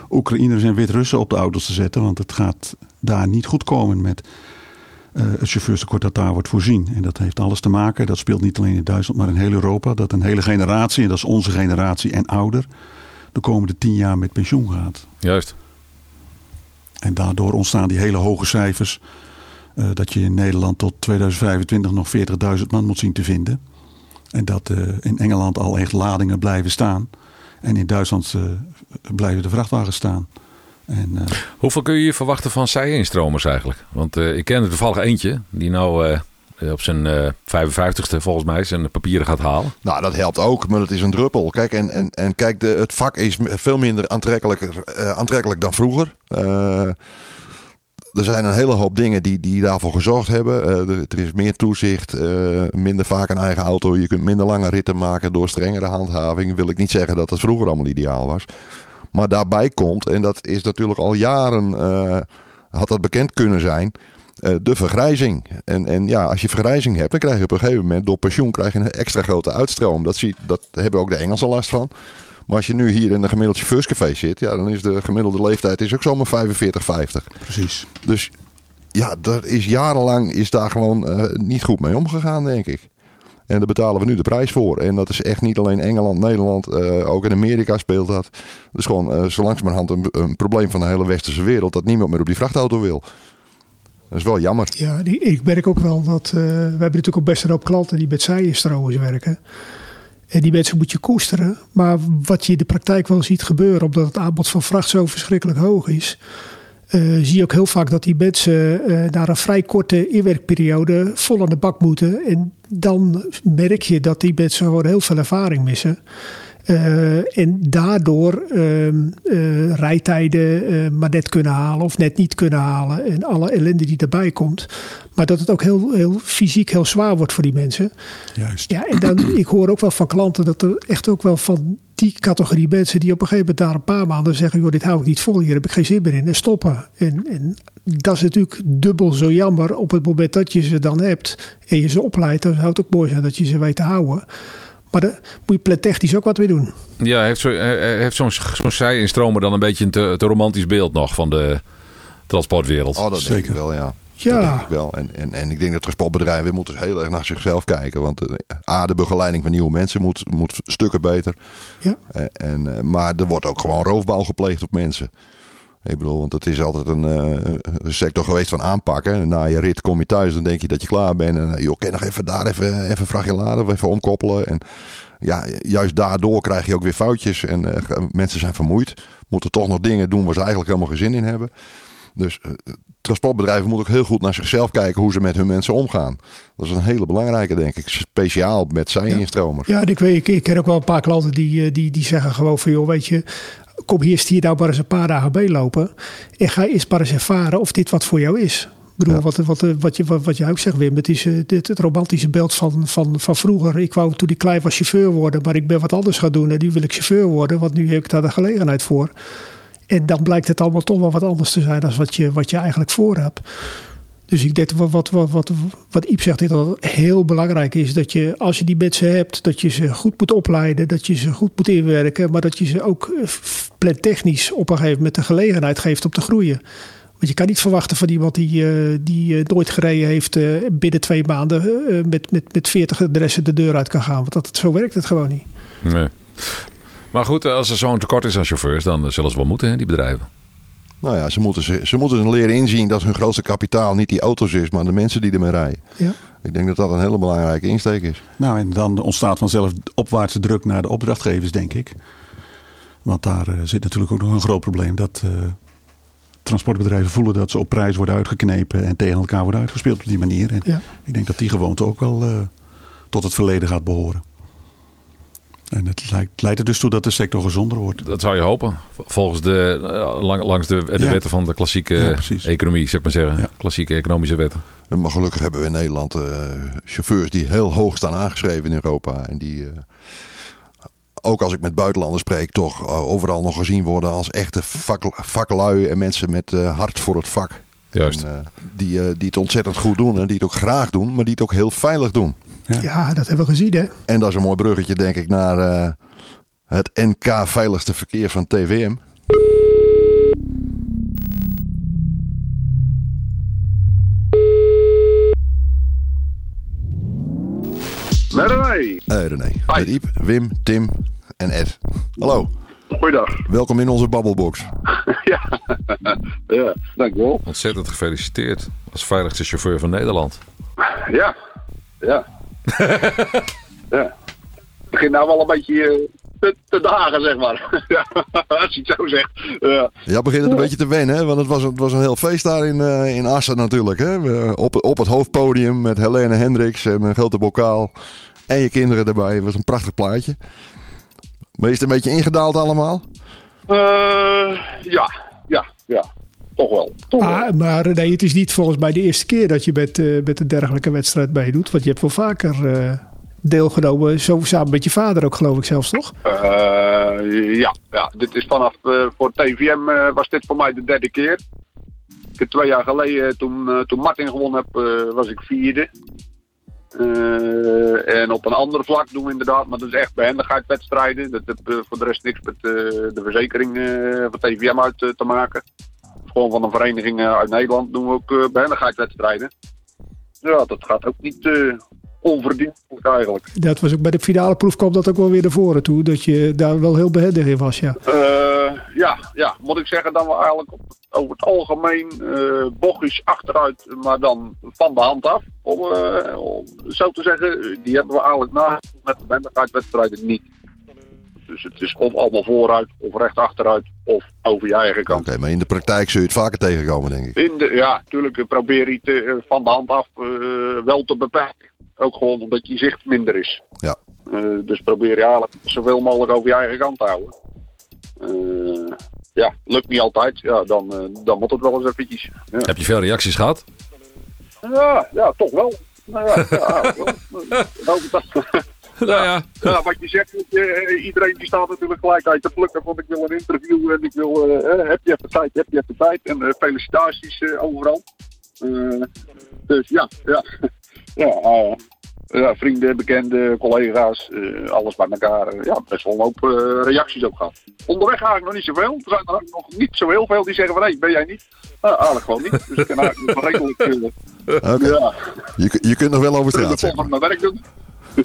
Oekraïners en Wit-Russen op de auto's te zetten. Want het gaat daar niet goed komen met uh, het chauffeurstekort dat daar wordt voorzien. En dat heeft alles te maken, dat speelt niet alleen in Duitsland, maar in heel Europa. Dat een hele generatie, en dat is onze generatie en ouder, de komende tien jaar met pensioen gaat. Juist. En daardoor ontstaan die hele hoge cijfers. Uh, dat je in Nederland tot 2025 nog 40.000 man moet zien te vinden. En dat uh, in Engeland al echt ladingen blijven staan. En in Duitsland uh, blijven de vrachtwagens staan. En, Hoeveel kun je je verwachten van zij-instromers eigenlijk? Want ik ken er toevallig eentje die nou op zijn 55ste volgens mij zijn papieren gaat halen. Nou, dat helpt ook, maar het is een druppel. Kijk, en, en, en kijk, de, het vak is veel minder aantrekkelijk, aantrekkelijk dan vroeger er zijn een hele hoop dingen die, die daarvoor gezorgd hebben. Uh, er, is meer toezicht, uh, minder vaak een eigen auto. Je kunt minder lange ritten maken door strengere handhaving. Wil ik niet zeggen dat het vroeger allemaal ideaal was. Maar daarbij komt, en dat is natuurlijk al jaren, uh, had dat bekend kunnen zijn, de vergrijzing. En, en ja, als je vergrijzing hebt, dan krijg je op een gegeven moment door pensioen krijg je een extra grote uitstroom. Dat, zie, dat hebben ook de Engelsen last van. Maar als je nu hier in een gemiddeld chauffeurscafé zit, ja, dan is de gemiddelde leeftijd is ook zomaar 45, 50. Precies. Dus ja, er is jarenlang is daar gewoon uh, niet goed mee omgegaan, denk ik. En daar betalen we nu de prijs voor. En dat is echt niet alleen Engeland, Nederland, uh, ook in Amerika speelt dat. Dat is gewoon uh, zo langzamerhand een, een probleem van de hele westerse wereld dat niemand meer op die vrachtauto wil. Dat is wel jammer. Ja, ik merk ook wel dat we hebben natuurlijk ook best een hoop klanten die met zijinstromers werken. En die mensen moet je koesteren. Maar wat je in de praktijk wel ziet gebeuren, omdat het aanbod van vracht zo verschrikkelijk hoog is. Uh, zie je ook heel vaak dat die mensen uh, na een vrij korte inwerkperiode vol aan de bak moeten. En dan merk je dat die mensen gewoon heel veel ervaring missen. Uh, en daardoor uh, rijtijden uh, maar net kunnen halen of net niet kunnen halen. En alle ellende die erbij komt. Maar dat het ook heel, heel fysiek heel zwaar wordt voor die mensen. Juist. Ja, en dan, ik hoor ook wel van klanten dat er echt ook wel van die categorie mensen die op een gegeven moment daar een paar maanden zeggen: joh, dit hou ik niet vol, hier heb ik geen zin meer in en stoppen. En, en dat is natuurlijk dubbel zo jammer op het moment dat je ze dan hebt en je ze opleidt. Dan zou het ook mooi zijn dat je ze weet te houden. Maar daar moet je plettechnisch ook wat weer doen. Ja, heeft, zo, heeft zo'n zo'n zij-instromer dan een beetje een te, te, romantisch beeld nog van de transportwereld? Oh, dat Zeker. denk ik wel, ja. Ja. Dat denk ik wel. En, en, en ik denk dat transportbedrijven moeten heel erg naar zichzelf kijken. Want A, de begeleiding van nieuwe mensen moet, moet stukken beter. Ja. En, en, maar er wordt ook gewoon roofbouw gepleegd op mensen. Ik bedoel, want het is altijd een, uh, een, sector geweest van aanpakken. Na je rit kom je thuis, dan denk je dat je klaar bent. En joh, kan nog even daar even, even een vrachtje laden of even omkoppelen. En ja, juist daardoor krijg je ook weer foutjes. En uh, mensen zijn vermoeid. Moeten toch nog dingen doen waar ze eigenlijk helemaal geen zin in hebben. Dus uh, transportbedrijven moeten ook heel goed naar zichzelf kijken hoe ze met hun mensen omgaan. Dat is een hele belangrijke, denk ik. Speciaal met zijn instromers. Ja, ik weet, ik, ik ken ook wel een paar klanten die, die, die zeggen gewoon van joh, weet je, kom hier stier nou maar eens een paar dagen bij lopen. En ga eens maar eens ervaren of dit wat voor jou is. Ik bedoel, ja. wat, wat, wat, je, wat, wat je ook zegt, Wim. Het is uh, dit, het romantische beeld van, van, van vroeger. Ik wou toen ik klein was chauffeur worden, maar ik ben wat anders gaan doen. En nu wil ik chauffeur worden, want nu heb ik daar de gelegenheid voor. En dan blijkt het allemaal toch wel wat anders te zijn dan wat je, wat je eigenlijk voor hebt. Dus ik denk wat, wat, wat, wat, Iep zegt, dat heel belangrijk is dat je als je die mensen hebt, dat je ze goed moet opleiden, dat je ze goed moet inwerken, maar dat je ze ook plantechnisch op een gegeven moment de gelegenheid geeft om te groeien. Want je kan niet verwachten van iemand die, uh, die uh, nooit gereden heeft, binnen twee maanden met, met, met 40 adressen de deur uit kan gaan. Want dat, zo werkt het gewoon niet. Nee. Maar goed, als er zo'n tekort is aan chauffeurs, dan zullen ze wel moeten, hè, die bedrijven. Nou ja, ze moeten, ze, ze moeten leren inzien dat hun grootste kapitaal niet die auto's is, maar de mensen die ermee rijden. Ja. Ik denk dat dat een hele belangrijke insteek is. Nou, en dan ontstaat vanzelf opwaartse druk naar de opdrachtgevers, denk ik. Want daar uh, zit natuurlijk ook nog een groot probleem. Dat uh, transportbedrijven voelen dat ze op prijs worden uitgeknepen en tegen elkaar worden uitgespeeld op die manier. En ja. ik denk dat die gewoonte ook wel uh, tot het verleden gaat behoren. En het leidt, leidt er dus toe dat de sector gezonder wordt. Dat zou je hopen. Volgens de, lang, langs de, de ja. wetten van de klassieke ja, economie, zeg maar zeggen. Ja. Klassieke economische wetten. Maar gelukkig hebben we in Nederland uh, chauffeurs die heel hoog staan aangeschreven in Europa. En die, uh, ook als ik met buitenlanders spreek, toch uh, overal nog gezien worden als echte vak, vaklui en mensen met hart voor het vak. Juist. En, die, die het ontzettend goed doen en die het ook graag doen, maar die het ook heel veilig doen. Ja. dat hebben we gezien hè. En dat is een mooi bruggetje denk ik naar uh, het NK Veiligste Verkeer van TVM. Met René. Hey René. Met Iep, Wim, Tim en Ed. Hallo. Goeiedag. Welkom in onze babbelbox. ja. ja, dankjewel. Ontzettend gefeliciteerd als veiligste chauffeur van Nederland. Ja, ja. Ja. Het begint nou wel een beetje eh, te, te dagen, zeg maar. ja, als je het zo zegt. Ja, ja begint het een beetje te wennen, hè? want het was, het was een heel feest daar in, uh, in Assen natuurlijk. Hè? Op, op het hoofdpodium met Helene Hendricks en een grote bokaal. En je kinderen erbij. Het was een prachtig plaatje. Maar is het een beetje ingedaald allemaal? Uh, ja, ja, ja. Toch wel. Toch ah, wel. Maar nee, het is niet volgens mij de eerste keer dat je met, uh, met een dergelijke wedstrijd meedoet. Want je hebt wel vaker uh, deelgenomen, zo samen met je vader ook geloof ik zelfs, toch? ja, ja, dit is vanaf, voor TVM was dit voor mij de derde keer. Twee jaar geleden, toen, toen Martin gewonnen heb, was ik vierde. Uh, en op een ander vlak doen we inderdaad, maar dat is echt behendigheidswedstrijden. Dat heeft uh, voor de rest niks met uh, de verzekering van TVM uit te maken. Gewoon van een vereniging uit Nederland doen we ook behendigheidswedstrijden. Ja, dat gaat ook niet onverdienstelijk eigenlijk. Dat was ook bij de finale proef kwam dat ook wel weer naar voren toe, dat je daar wel heel behendig in was, ja. ja, ja, moet ik zeggen dan we eigenlijk op, over het algemeen uh, bochtjes achteruit, maar dan van de hand af. Om, uh, om zo te zeggen, die hebben we eigenlijk na met de behendigheidswedstrijden niet. Dus het is of allemaal vooruit, of recht achteruit, of over je eigen kant. Oké, okay, maar in de praktijk zul je het vaker tegenkomen, denk ik. In de, ja, natuurlijk probeer je het uh, van de hand af wel te beperken. Ook gewoon omdat je zicht minder is. Ja. dus probeer je eigenlijk zoveel mogelijk over je eigen kant te houden. Uh, ja, lukt niet altijd. Ja, dan, uh, dan moet het wel eens eventjes. Ja. Heb je veel reacties gehad? Ja, ja toch wel. Nou ja, ja wel. Nou ja. ja, wat je zegt, uh, iedereen die staat natuurlijk gelijk uit te plukken van ik wil een interview en ik wil, uh, heb je even tijd, heb je even tijd en uh, felicitaties overal. dus ja, ja, ja ja, vrienden, bekenden, collega's, uh, alles bij elkaar. Uh, ja, best wel een hoop uh, reacties ook gehad. Onderweg eigenlijk nog niet zoveel. Er zijn er nog niet zo heel veel die zeggen van, hé, ben jij niet? Nou, eigenlijk gewoon niet. Dus ik kan eigenlijk redelijk... okay. ja. je, je kunt nog wel over straat, maar. mijn werk doen.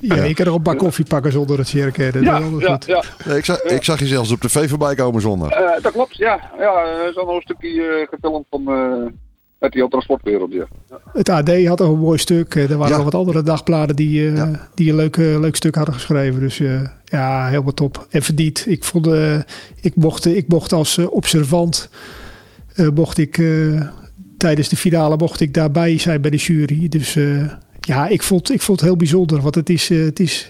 Ja, je kan nog een bak koffie pakken zonder het. Dat ja, ja, ja. Nee, ik, zag, ik zag je zelfs op tv voorbij komen zondag. dat klopt, ja. ja er is al nog een stukje gefilmd van met die transportwereld, ja. Het AD had ook een mooi stuk. Er waren ja. nog wat andere dagbladen die, uh, ja. die een leuk, leuk stuk hadden geschreven. Dus uh, ja, helemaal top. En verdiend. Ik, vond, ik, mocht, ik mocht als observant, mocht ik, tijdens de finale mocht ik daarbij zijn bij de jury. Dus ja, ik vond, ik vond het heel bijzonder. Want het is... het is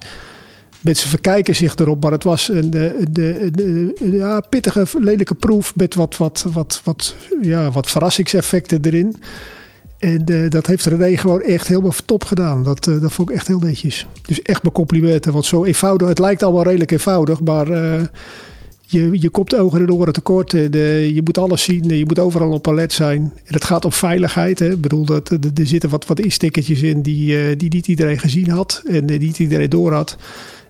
Mensen verkijken zich erop, maar het was een, de, ja, pittige, lelijke proef met wat, wat, wat, wat, ja, wat verrassingseffecten erin. En uh, dat heeft René gewoon echt helemaal top gedaan. Dat, dat vond ik echt heel netjes. Dus echt mijn complimenten. Want zo eenvoudig, het lijkt allemaal redelijk eenvoudig, maar je, je komt ogen en oren tekort. De, je moet alles zien, je moet overal op palet zijn. En het gaat om veiligheid. Hè. Ik bedoel, dat, er zitten wat, wat instickertjes in die, die niet iedereen gezien had en die niet iedereen door had.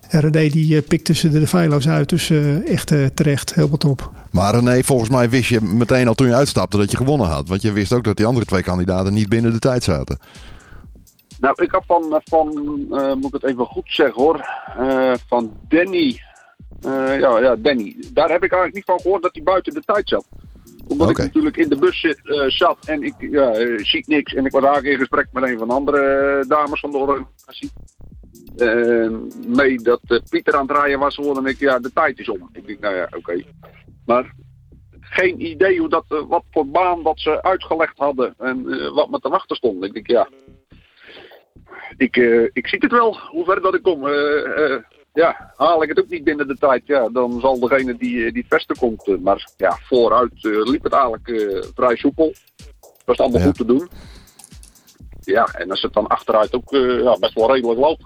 En René die pikt tussen de feilloos uit. Dus uh, echt uh, terecht, helemaal top. Maar René, volgens mij wist je meteen al toen je uitstapte dat je gewonnen had. Want je wist ook dat die andere twee kandidaten niet binnen de tijd zaten. Nou, ik heb van, van uh, moet ik het even goed zeggen hoor, van Danny. Ja, ja, Danny. Daar heb ik eigenlijk niet van gehoord dat hij buiten de tijd zat. Omdat okay. ik natuurlijk in de bus zit, zat en ik ja, zie niks. En ik was eigenlijk in gesprek met een van de andere dames van de organisatie. Uh, mee dat uh, Pieter aan het rijden was, hoorde ik, ja, de tijd is om. Ik denk, nou ja, oké. Okay. Maar geen idee hoe dat, uh, wat voor baan dat ze uitgelegd hadden en wat me te wachten stond. Ik denk, ja, ik, ik zie het wel, hoe ver dat ik kom. Ja, haal ik het ook niet binnen de tijd, ja, dan zal degene die, die het beste komt. maar ja, vooruit liep het eigenlijk vrij soepel. Was allemaal ja. goed te doen. Ja, en als het dan achteruit ook ja, best wel redelijk loopt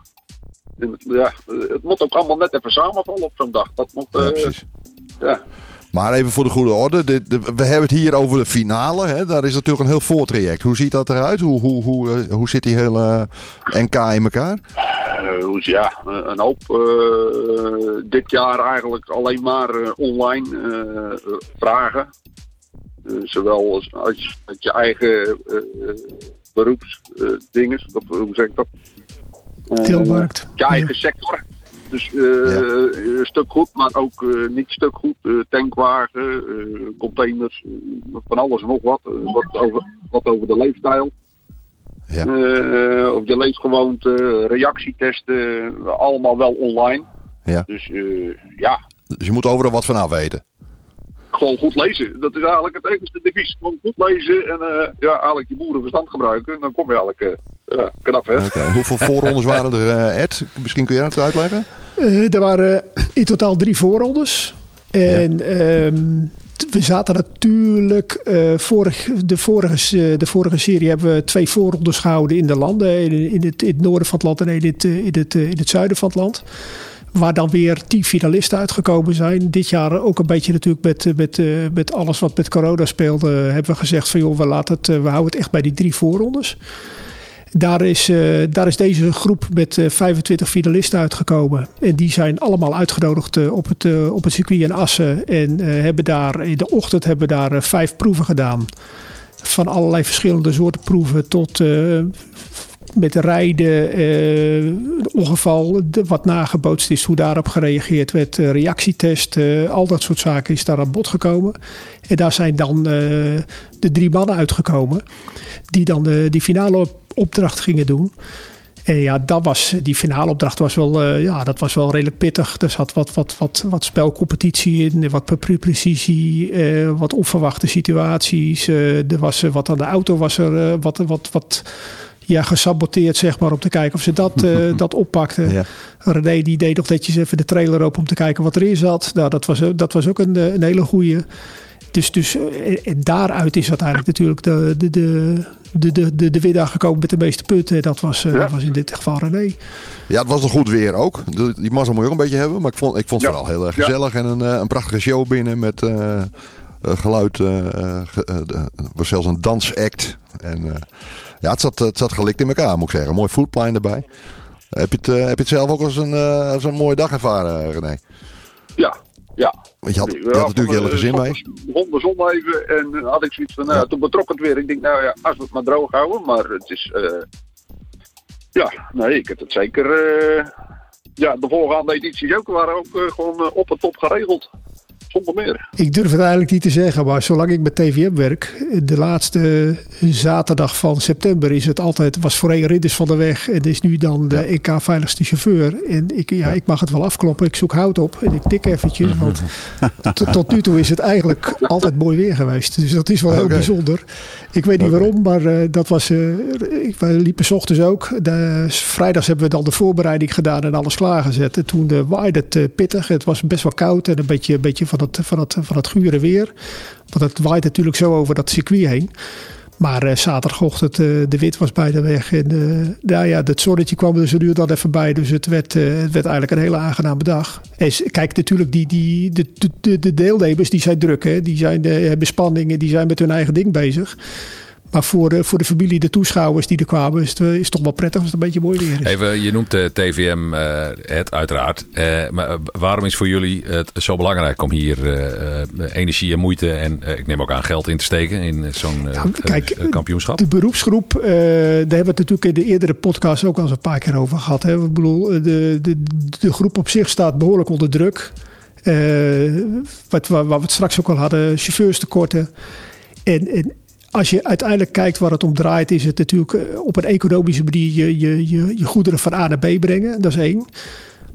ja, het moet ook allemaal net even samenvallen op zo'n dag. Dat moet, ja, precies. Ja. Maar even voor de goede orde. De, de, we hebben het hier over de finale. Hè? Daar is natuurlijk een heel voortraject. Hoe ziet dat eruit? Hoe, hoe, hoe, hoe zit die hele NK in elkaar? Uh, ja, een hoop dit jaar eigenlijk alleen maar online vragen. zowel als, als, je eigen beroepsdingen, hoe zeg ik dat? Teelmarkt. je eigen sector. Dus stuk goed, maar ook niet stuk goed. tankwagen, containers, van alles en nog wat. wat, over, wat over de leefstijl. Ja. Uh, of je leefgewoonte, reactietesten, allemaal wel online. Ja. Dus uh, ja. Dus je moet overal wat vanaf weten. Gewoon goed lezen. Dat is eigenlijk het enige devies. Gewoon goed lezen en uh, ja, eigenlijk je boerenverstand gebruiken. Dan kom je eigenlijk knap hè. Okay. Hoeveel voorrondes waren er, Ed? Misschien kun je dat uitleggen? er waren in totaal drie voorrondes. En ja. Ehm, we zaten natuurlijk. Uh, vorig, de, vorige, de vorige serie hebben we twee voorrondes gehouden in de landen. In, het, in het noorden van het land en in het, in, het, in het zuiden van het land. Waar dan weer tien finalisten uitgekomen zijn. Dit jaar ook een beetje natuurlijk met, met, met alles wat met corona speelde. Hebben we gezegd van joh, we, laten het, we houden het echt bij die drie voorrondes. Daar is, uh, daar is deze groep met uh, 25 finalisten uitgekomen. En die zijn allemaal uitgenodigd uh, op, het, op het circuit in Assen. En hebben daar, in de ochtend hebben daar vijf proeven gedaan. Van allerlei verschillende soorten proeven tot met rijden, een ongeval wat nagebootst is, hoe daarop gereageerd werd, reactietest, al dat soort zaken is daar aan bod gekomen. En daar zijn dan de drie mannen uitgekomen die dan de, die finale opdracht gingen doen. En ja, dat was, die finale opdracht was wel, uh, ja, dat was wel redelijk pittig. Er zat wat, wat, wat, wat spelcompetitie in, wat precisie, uh, wat onverwachte situaties. Uh, er was wat aan de auto was er wat, wat, wat ja, gesaboteerd, zeg maar, om te kijken of ze dat, dat oppakten. Ja. René die deed nog netjes even de trailer open om te kijken wat erin zat. Nou, dat was, dat was ook een, een hele goede. Dus, dus daaruit is uiteindelijk natuurlijk de, de, de, de, de, de, de winnaar gekomen met de meeste punten. Dat was, dat was in dit geval René. Ja, het was een goed weer ook. Die massa moet je ook een beetje hebben. Maar ik vond, ik vond het vooral heel erg gezellig. En een, een prachtige show binnen met uh, geluid. Uh, was zelfs een dansact. En ja, het zat, het zat gelikt in elkaar, moet ik zeggen. mooi foodplein erbij. Heb je het, heb je het zelf ook als een, als een mooie dag ervaren, René? Ja, ja. Want je had, je had natuurlijk je hele gezin mee. begon de zon even en had ik zoiets van, nou, ja. toen betrok het weer. Ik denk, nou ja, als we het maar droog houden. Maar het is, uh, ja, nee, ik heb het zeker, uh, ja, de voorgaande edities ook waren ook uh, gewoon op het top geregeld zonder meer. Ik durf het eigenlijk niet te zeggen, maar zolang ik met TVM werk, de laatste zaterdag van september is het altijd, was voorheen Ridders van de Weg en is nu dan de EK Veiligste Chauffeur. En ik, ja, ik mag het wel afkloppen, ik zoek hout op en ik tik eventjes, want tot nu toe is het eigenlijk altijd mooi weer geweest. Dus dat is wel heel bijzonder. Ik weet niet waarom, maar uh, dat was, uh, ik, we liepen s ochtends ook. De, vrijdags hebben we dan de voorbereiding gedaan en alles klaargezet. En toen uh, waaide het pittig, het was best wel koud en een beetje, een beetje van van het, van het, van het gure weer. Want het waait natuurlijk zo over dat circuit heen. Maar uh, zaterdagochtend, uh, de wit was bij de weg. En uh, ja, ja, het zonnetje kwam er zo nu dan even bij. Dus het werd, het werd eigenlijk een hele aangename dag. Kijk, natuurlijk, die, die, de, de, de deelnemers die zijn druk. Hè? Die zijn, hebben spanningen, die zijn met hun eigen ding bezig. Maar voor de, voor de familie, de toeschouwers die er kwamen, is het, is het toch wel prettig als het een beetje mooi weer is. Even, je noemt de TVM uh, het uiteraard. Uh, maar waarom is voor jullie het zo belangrijk om hier uh, energie en moeite en ik neem ook aan geld in te steken in zo'n ja, kampioenschap? De beroepsgroep, daar hebben we het natuurlijk in de eerdere podcast ook al eens een paar keer over gehad. Hè. Ik bedoel, de, de, de groep op zich staat behoorlijk onder druk. wat, wat, wat we het straks ook al hadden, chauffeurstekorten. En, en als je uiteindelijk kijkt waar het om draait, is het natuurlijk eh, op een economische manier je, je, je, je goederen van A naar B brengen. Dat is één.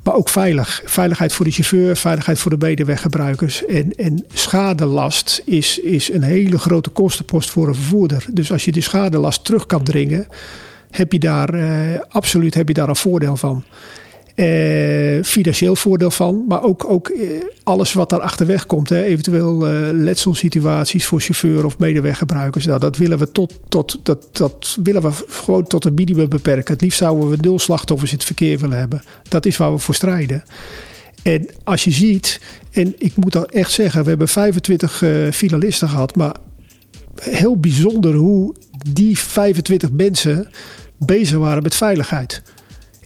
Maar ook veilig. Veiligheid voor de chauffeur, veiligheid voor de medeweggebruikers. En, en schadelast is, is een hele grote kostenpost voor een vervoerder. Dus als je de schadelast terug kan dringen, heb je daar eh, absoluut heb je daar een voordeel van. Uh, financieel voordeel van, maar ook, ook uh, alles wat daar achterweg komt. Hè, eventueel uh, letselsituaties voor chauffeur of medeweggebruikers. Nou, dat willen we tot, tot dat, dat willen we gewoon tot een minimum beperken. Het liefst zouden we nul slachtoffers in het verkeer willen hebben. Dat is waar we voor strijden. En als je ziet, en ik moet dan echt zeggen, we hebben 25 finalisten gehad, maar heel bijzonder hoe die 25 mensen bezig waren met veiligheid.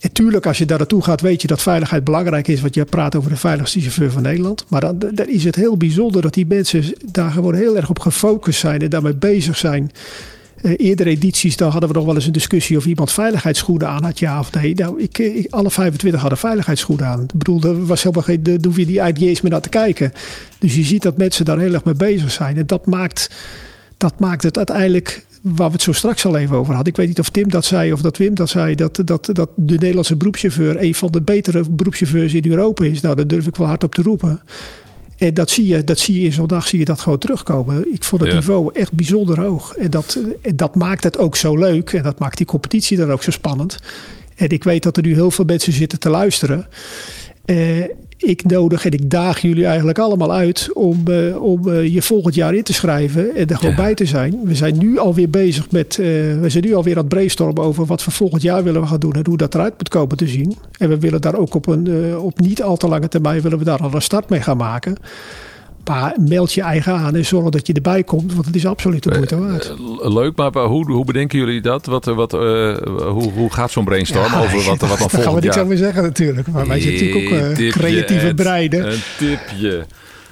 En tuurlijk, als je daar naartoe gaat, weet je dat veiligheid belangrijk is. Want je praat over de veiligste chauffeur van Nederland. Maar dan, is het heel bijzonder dat die mensen daar gewoon heel erg op gefocust zijn en daarmee bezig zijn. Uh, eerdere edities, dan hadden we nog wel eens een discussie of iemand veiligheidsschoenen aan had, ja of nee. Nou, ik, ik alle 25 hadden veiligheidsschoenen aan. Ik bedoel, er was helemaal geen, daar hoef je die uit niet eens meer naar te kijken. Dus je ziet dat mensen daar heel erg mee bezig zijn. En dat maakt, dat maakt het uiteindelijk waar we het zo straks al even over hadden. Ik weet niet of Tim dat zei of dat Wim dat zei. Dat, dat, dat de Nederlandse beroepschauffeur een van de betere beroepschauffeurs in Europa is. Nou, daar durf ik wel hard op te roepen. En dat zie je, dat zie je in zo'n dag zie je dat gewoon terugkomen. Ik vond het niveau echt bijzonder hoog. En dat, en dat maakt het ook zo leuk. En dat maakt die competitie dan ook zo spannend. En ik weet dat er nu heel veel mensen zitten te luisteren. Uh, ik nodig en ik daag jullie eigenlijk allemaal uit om, uh, om uh, je volgend jaar in te schrijven en er gewoon ja. bij te zijn. We zijn nu alweer bezig met, uh, we zijn nu alweer aan het brainstormen over wat we volgend jaar willen we gaan doen en hoe dat eruit moet komen te zien. En we willen daar ook op een op niet al te lange termijn willen we daar al een start mee gaan maken. Maar meld je eigen aan en zorg dat je erbij komt, want het is absoluut de moeite waard. Uh, leuk, maar hoe, hoe bedenken jullie dat? Wat, wat, uh, hoe, hoe gaat zo'n brainstorm ja, over wat, wat dan volgend jaar? Daar gaan we niks over zeggen natuurlijk. Maar wij zijn natuurlijk ook uh, creatieve breiden. Een tipje.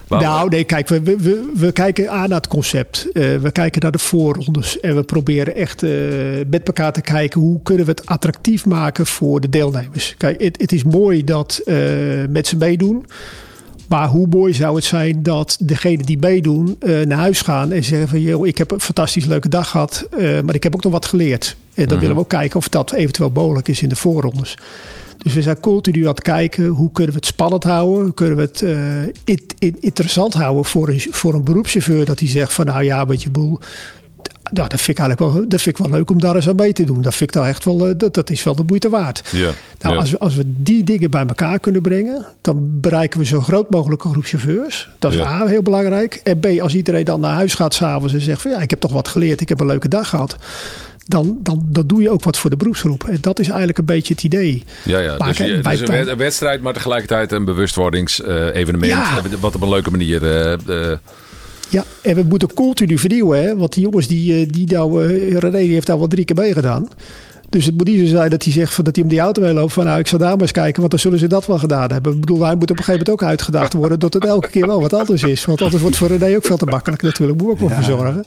Maar nou, nee, kijk, we, we, we kijken aan naar het concept. Uh, we kijken naar de voorrondes. En we proberen echt uh, met elkaar te kijken hoe kunnen we het attractief maken voor de deelnemers. Kijk, het, het is mooi dat uh, ze meedoen. Maar hoe mooi zou het zijn dat degenen die meedoen uh, naar huis gaan en zeggen van joh, ik heb een fantastisch leuke dag gehad, uh, maar ik heb ook nog wat geleerd. En dan mm-hmm. willen we ook kijken of dat eventueel mogelijk is in de voorrondes. Dus we zijn continu aan het kijken hoe kunnen we het spannend houden, hoe kunnen we het uh, in, interessant houden voor een, voor een beroepschauffeur dat hij zegt van nou ja, met je boel, nou, dat vind ik eigenlijk wel, dat vind ik wel leuk om daar eens aan mee te doen. Dat vind ik dan echt wel, dat, dat is wel de moeite waard. Ja, nou, ja. Als, we, als we die dingen bij elkaar kunnen brengen, dan bereiken we zo groot mogelijk een groep chauffeurs. Dat is Ja. A, heel belangrijk. En B, als iedereen dan naar huis gaat s'avonds en zegt van ja, ik heb toch wat geleerd, ik heb een leuke dag gehad. Dan, dan, dan doe je ook wat voor de beroepsgroep. En dat is eigenlijk een beetje het idee. Ja, ja. Maar Dus, je- dus een wed- een wedstrijd, maar tegelijkertijd een bewustwordingsevenement. Ja. Wat op een leuke manier. eh, eh, Ja, en we moeten continu vernieuwen. Hè? Want die jongens, die, eh, die nou, eh, René die heeft daar wel drie keer meegedaan. Dus het moet niet zo zijn dat hij zegt van, dat hij om die auto mee loopt. Van nou, ik zal daar maar eens kijken, want dan zullen ze dat wel gedaan hebben. Ik bedoel, hij moet op een gegeven moment ook uitgedaagd worden. dat het elke keer wel wat anders is. Want anders wordt voor René ook veel te makkelijk natuurlijk. Moet ik ook voor zorgen.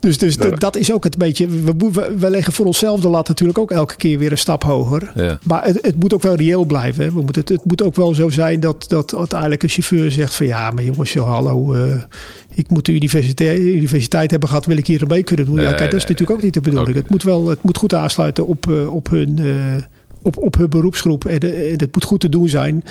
Dus, dus dat is ook het beetje. We, mo- we, we leggen voor onszelf de lat natuurlijk ook elke keer weer een stap hoger. Ja. Maar het, het moet ook wel reëel blijven. Hè. We moeten, het, het moet ook wel zo zijn dat, dat uiteindelijk een chauffeur zegt van ja, maar jongens, joh, hallo. eh, ik moet de universiteit, universiteit hebben gehad, wil ik hier mee kunnen doen. ja, kijk, dat is natuurlijk ook niet de bedoeling. Het moet wel, het moet goed aansluiten op, eh, op hun. eh, op, op hun beroepsgroep. En, en het moet goed te doen zijn.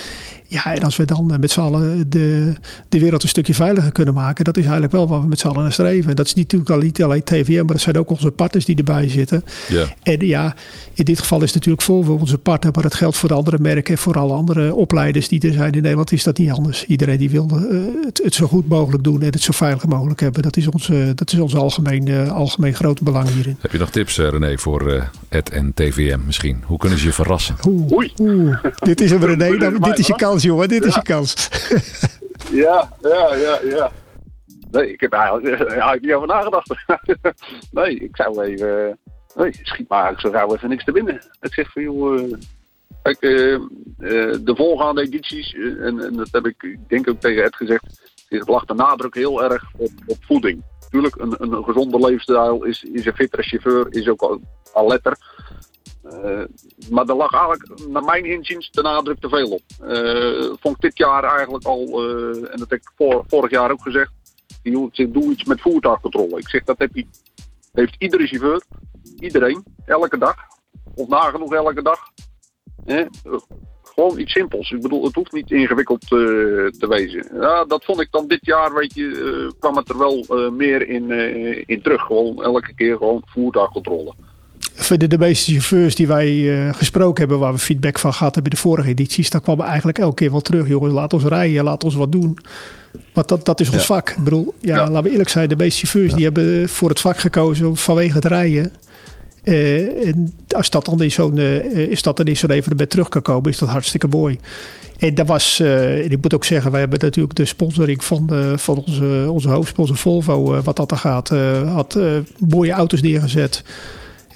Ja, en als we dan eh, met z'n allen de, de wereld een stukje veiliger kunnen maken. Dat is eigenlijk wel waar we met z'n allen naar streven. Dat is natuurlijk al niet alleen TVM, maar dat zijn ook onze partners die erbij zitten. ja. En ja, in dit geval is het natuurlijk vol voor onze partner, maar dat geldt voor de andere merken en voor alle andere opleiders die er zijn in Nederland, is dat niet anders. Iedereen die wil eh, het, het zo goed mogelijk doen en het zo veilig mogelijk hebben. Dat is ons, dat is ons algemeen, eh, algemeen grote belang hierin. Heb je nog tips, René, voor eh Ed en TVM misschien? Hoe kunnen ze je verrassen? Oeh, Oei. oeh, dit is hem René, dit is je kans jongen, dit is je kans. Ja, ja, ja, ja. Nee, ik heb er eigenlijk, eh, eigenlijk niet over nagedacht. nee, ik zou even... eh, Nee, schiet maar eigenlijk zo gauw even niks te binnen. Ik zeg van, joh... eh, Kijk, de volgaande edities, en, en dat heb ik ik denk ook tegen Ed gezegd, lag de nadruk heel erg op, op voeding. Tuurlijk, een, een gezonde leefstijl is, is een fitter chauffeur, is ook al, al letter. Eh, maar er lag eigenlijk, naar mijn inziens, de nadruk te veel op. Eh, vond ik dit jaar eigenlijk al, eh, en dat heb ik vor- vorig jaar ook gezegd, zeg, doe iets met voertuigcontrole. Ik zeg, dat heb heeft iedere chauffeur, iedereen, elke dag, of nagenoeg elke dag. Gewoon iets simpels. Ik bedoel, het hoeft niet ingewikkeld te wezen. Ja, dat vond ik dan dit jaar, weet je, kwam het er wel meer in, in terug. Gewoon elke keer gewoon voertuigcontrole. De, de meeste chauffeurs die wij eh, gesproken hebben, waar we feedback van gehad hebben in de vorige edities, daar kwam eigenlijk elke keer wel terug. Jongens, laat ons rijden, laat ons wat doen. Want dat, dat is ons Ja. vak. Ik bedoel, ja, Ja. laten we eerlijk zijn, de meeste chauffeurs die hebben voor het vak gekozen vanwege het rijden. Eh, en als dat dan in zo'n eh, is dat dan in zo'n evenement terug kan komen, is dat hartstikke mooi. En dat was, en ik moet ook zeggen, wij hebben natuurlijk de sponsoring van, van onze, onze hoofdsponsor Volvo, wat dat er gaat, had mooie auto's neergezet.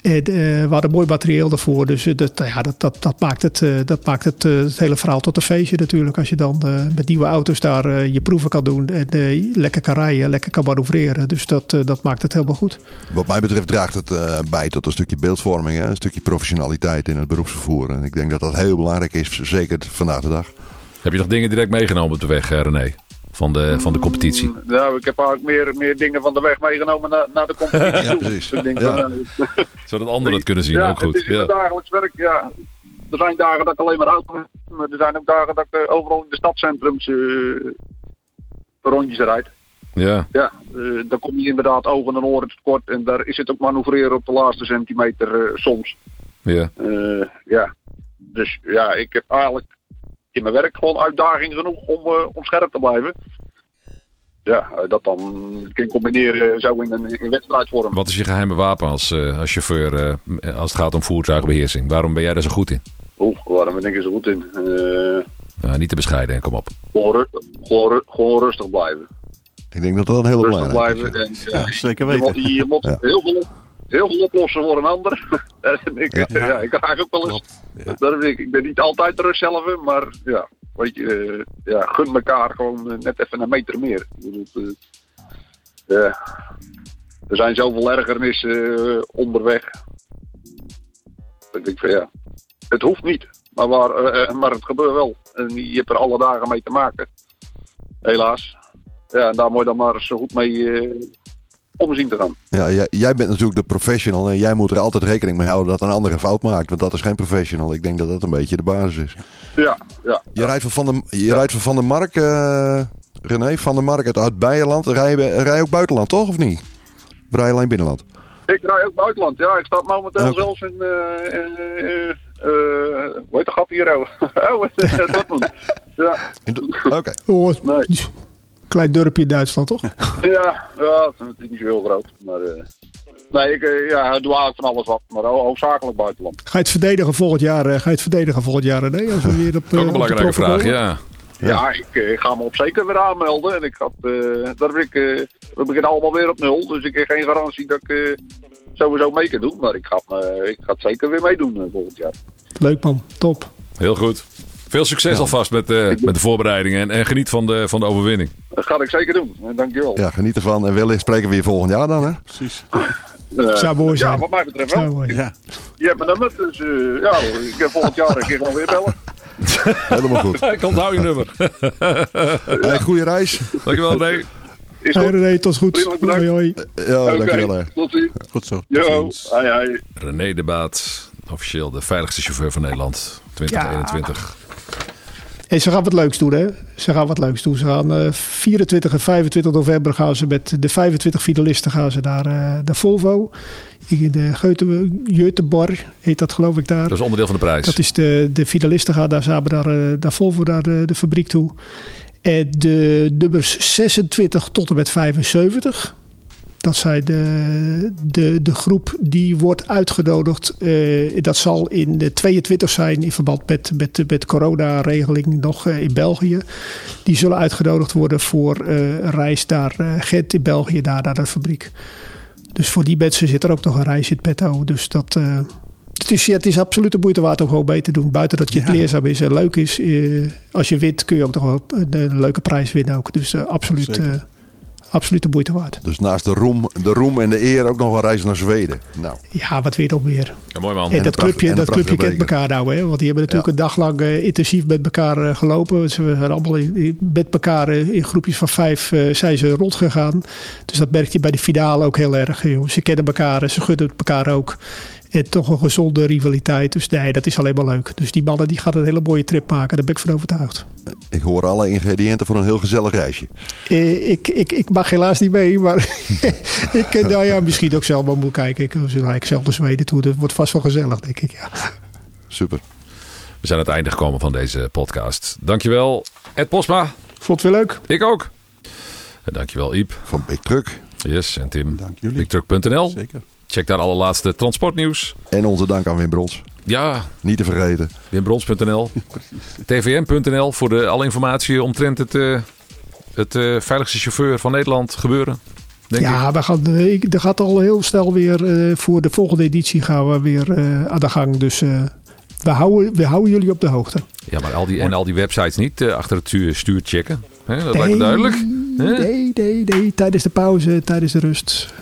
En, we hadden mooi materieel ervoor. Dus dat, ja, dat, dat, dat maakt, het, dat maakt het, het hele verhaal tot een feestje natuurlijk. Als je dan met nieuwe auto's daar je proeven kan doen. En lekker kan rijden, lekker kan manoeuvreren. Dus dat, dat maakt het helemaal goed. Wat mij betreft draagt het bij tot een stukje beeldvorming. Hè? Een stukje professionaliteit in het beroepsvervoer. En ik denk dat dat heel belangrijk is, zeker vandaag de dag. Heb je nog dingen direct meegenomen op de weg, René? Van de, van de competitie? Nou, ik heb eigenlijk meer, meer dingen van de weg meegenomen naar, naar de competitie. ja, precies. ja. Zodat anderen het kunnen zien, ook goed. Het is ja. dagelijks werk, ja. Er zijn dagen dat ik alleen maar auto maar er zijn ook dagen dat ik overal in de stadcentrums uh, rondjes rijd. Ja. Ja, uh, dan kom je inderdaad ogen en oren tekort en daar is het ook manoeuvreren op de laatste centimeter uh, soms. Ja. ja. Dus ja, ik heb eigenlijk in mijn werk gewoon uitdaging genoeg om, uh, om scherp te blijven. Ja, uh, dat dan kan combineren zo in een in wedstrijdvorm. Wat is je geheime wapen als, uh, als chauffeur als het gaat om voertuigbeheersing? Waarom ben jij daar zo goed in? Oeh, waarom ben ik er zo goed in? Nou, niet te bescheiden, kom op. Gewoon, gewoon, gewoon rustig blijven. Ik denk dat dat een hele belangrijke is. En, ja, zeker weten. Je, je moet ja. heel veel heel veel oplossen voor een ander. ik, ja. ja. ik krijg ook wel eens. Ja. Dat ik, ik ben niet altijd er zelf, maar ja, weet je, uh, ja, gun elkaar gewoon uh, net even een meter meer. Uh, er zijn zoveel ergernissen onderweg. Ik van ja, het hoeft niet, maar, waar, maar het gebeurt wel. En je hebt er alle dagen mee te maken. Helaas. Ja, en daar moet je dan maar zo goed mee omzien te gaan. Ja, jij, jij, bent natuurlijk de professional en jij moet er altijd rekening mee houden dat een ander een fout maakt. Want dat is geen professional. Ik denk dat dat een beetje de basis is. Ja, ja. Je rijdt van Van de, je ja. rijdt van Van der Mark, uh, René, Van der Mark uit, uit Beierland. Rij je, rij ook buitenland, toch? Of niet? Rij je alleen binnenland? Ik rij ook buitenland, ja. Ik sta momenteel okay. zelfs in... Uh, uh, uh, hoe heet de gat hier? Oh, oh Dortmund. ja. Oké. Okay. Nee klein dorpje in Duitsland, toch? Ja, ja het is niet zo heel groot. Maar uh, nee, ik uh, ja, doe eigenlijk van alles wat. Maar hoofdzakelijk buitenland. Ga je het verdedigen volgend jaar? Uh, ga je het verdedigen volgend jaar, nee? Als we weer op, ook een belangrijke vraag, ja. Ja, ja ik, ik, ga me op zeker weer aanmelden. En ik had, dat ik, we beginnen allemaal weer op nul. Dus ik heb geen garantie dat ik sowieso mee kan doen. Maar ik ga, ik ga het zeker weer meedoen volgend jaar. Leuk man, top. Heel goed. Veel succes ja. alvast met, uh, met de voorbereidingen en, en, geniet van de, van de overwinning. Dat ga ik zeker doen. Dankjewel. Ja, geniet ervan. En wellicht spreken we je volgend jaar dan, hè? Precies. Uh, Zou mooi zijn. Ja, wat mij betreft wel. Ja. Je hebt mijn nummer, dus uh, ja, ik heb volgend jaar een keer gewoon weer bellen. Helemaal goed. ik onthoud je nummer. hey, goede reis. Dankjewel, René. Is hey, René, tot goed. Hoi, hoi. Ja, okay. dankjewel. Tot ziens. Goed zo. Jo, hoi, hoi. René de Baat, officieel de veiligste chauffeur van Nederland 2021. Ja. En ze gaan wat leuks doen, hè? Ze gaan wat leuks doen. Ze gaan uh, 24 en 25 november gaan ze met de 25 finalisten gaan ze naar, uh, naar Volvo. In de Göteborg heet dat geloof ik daar. Dat is onderdeel van de prijs. Dat is de, de finalisten gaan daar samen naar, uh, naar Volvo, naar de, de fabriek toe. En de nummers 26 tot en met 75 dat zij de, de, de groep die wordt uitgenodigd. Uh, dat zal in de 22 zijn in verband met, met, met coronaregeling nog uh, in België. Die zullen uitgenodigd worden voor uh, een reis naar Gent in België, daar naar de fabriek. Dus voor die mensen zit er ook nog een reis in het petto. Dus dat, het, is, het is absoluut de moeite waard om gewoon mee te doen. Buiten dat je het ja. leerzaam is en leuk is. als je wint kun je ook nog wel een, leuke prijs winnen. Ook. Dus absoluut absoluut de moeite waard. Dus naast de roem, de roem en de eer ook nog een reis naar Zweden. Nou. Ja, wat weet je nog meer. Ja, mooi man. En, en dat clubje, dat clubje kent elkaar nou. Hè? Want die hebben natuurlijk ja. een dag lang uh, intensief met elkaar uh, gelopen. Ze zijn allemaal in, met elkaar uh, in groepjes van vijf zijn ze rondgegaan. Dus dat merk je bij de finale ook heel erg. Joh. Ze kennen elkaar, ze gunnen elkaar ook. En toch een gezonde rivaliteit. Dus nee, dat is alleen maar leuk. Dus die mannen die gaan een hele mooie trip maken. Daar ben ik van overtuigd. Ik hoor alle ingrediënten voor een heel gezellig reisje. Eh, ik, ik, ik mag helaas niet mee. Maar ik, nou ja, misschien ook zelf maar moet kijken. Ik eigenlijk zelf de Zweden toe. Dat wordt vast wel gezellig, denk ik. Ja. Super. We zijn aan het einde gekomen van deze podcast. Dankjewel, Ed Posma. Vond het weer leuk. Ik ook. En dankjewel, Iep. Van Big Truck. Yes, en Tim. Dank jullie. BigTruck.nl. Zeker. Check daar alle laatste transportnieuws. En onze dank aan Wim Brons. Ja. Niet te vergeten. Wimbrons.nl. tvm.nl voor de, alle informatie omtrent het, uh, het uh, veiligste chauffeur van Nederland gebeuren. denk ja, ik. we gaan, eh, ik, er gaat al heel snel weer eh, voor de volgende editie gaan we weer eh, aan de gang. Dus eh, we, houden, we houden jullie op de hoogte. Ja, maar al die, en al die websites niet eh, achter het stuur, stuur checken. Hè, dat lijkt me duidelijk. Hè? Nee, nee, nee. Tijdens de pauze, tijdens de rust.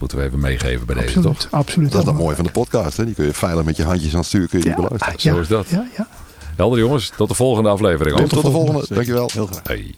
Moeten we even meegeven bij deze, Absoluut, toch? absoluut. Dat is het mooie van de podcast. Hè? Die kun je veilig met je handjes aan het stuur kun je die Ja, beluisteren. Zo is dat. Ja, ja. Helder jongens, tot de volgende aflevering. Tot de volgende. Dankjewel. Heel graag. Hey.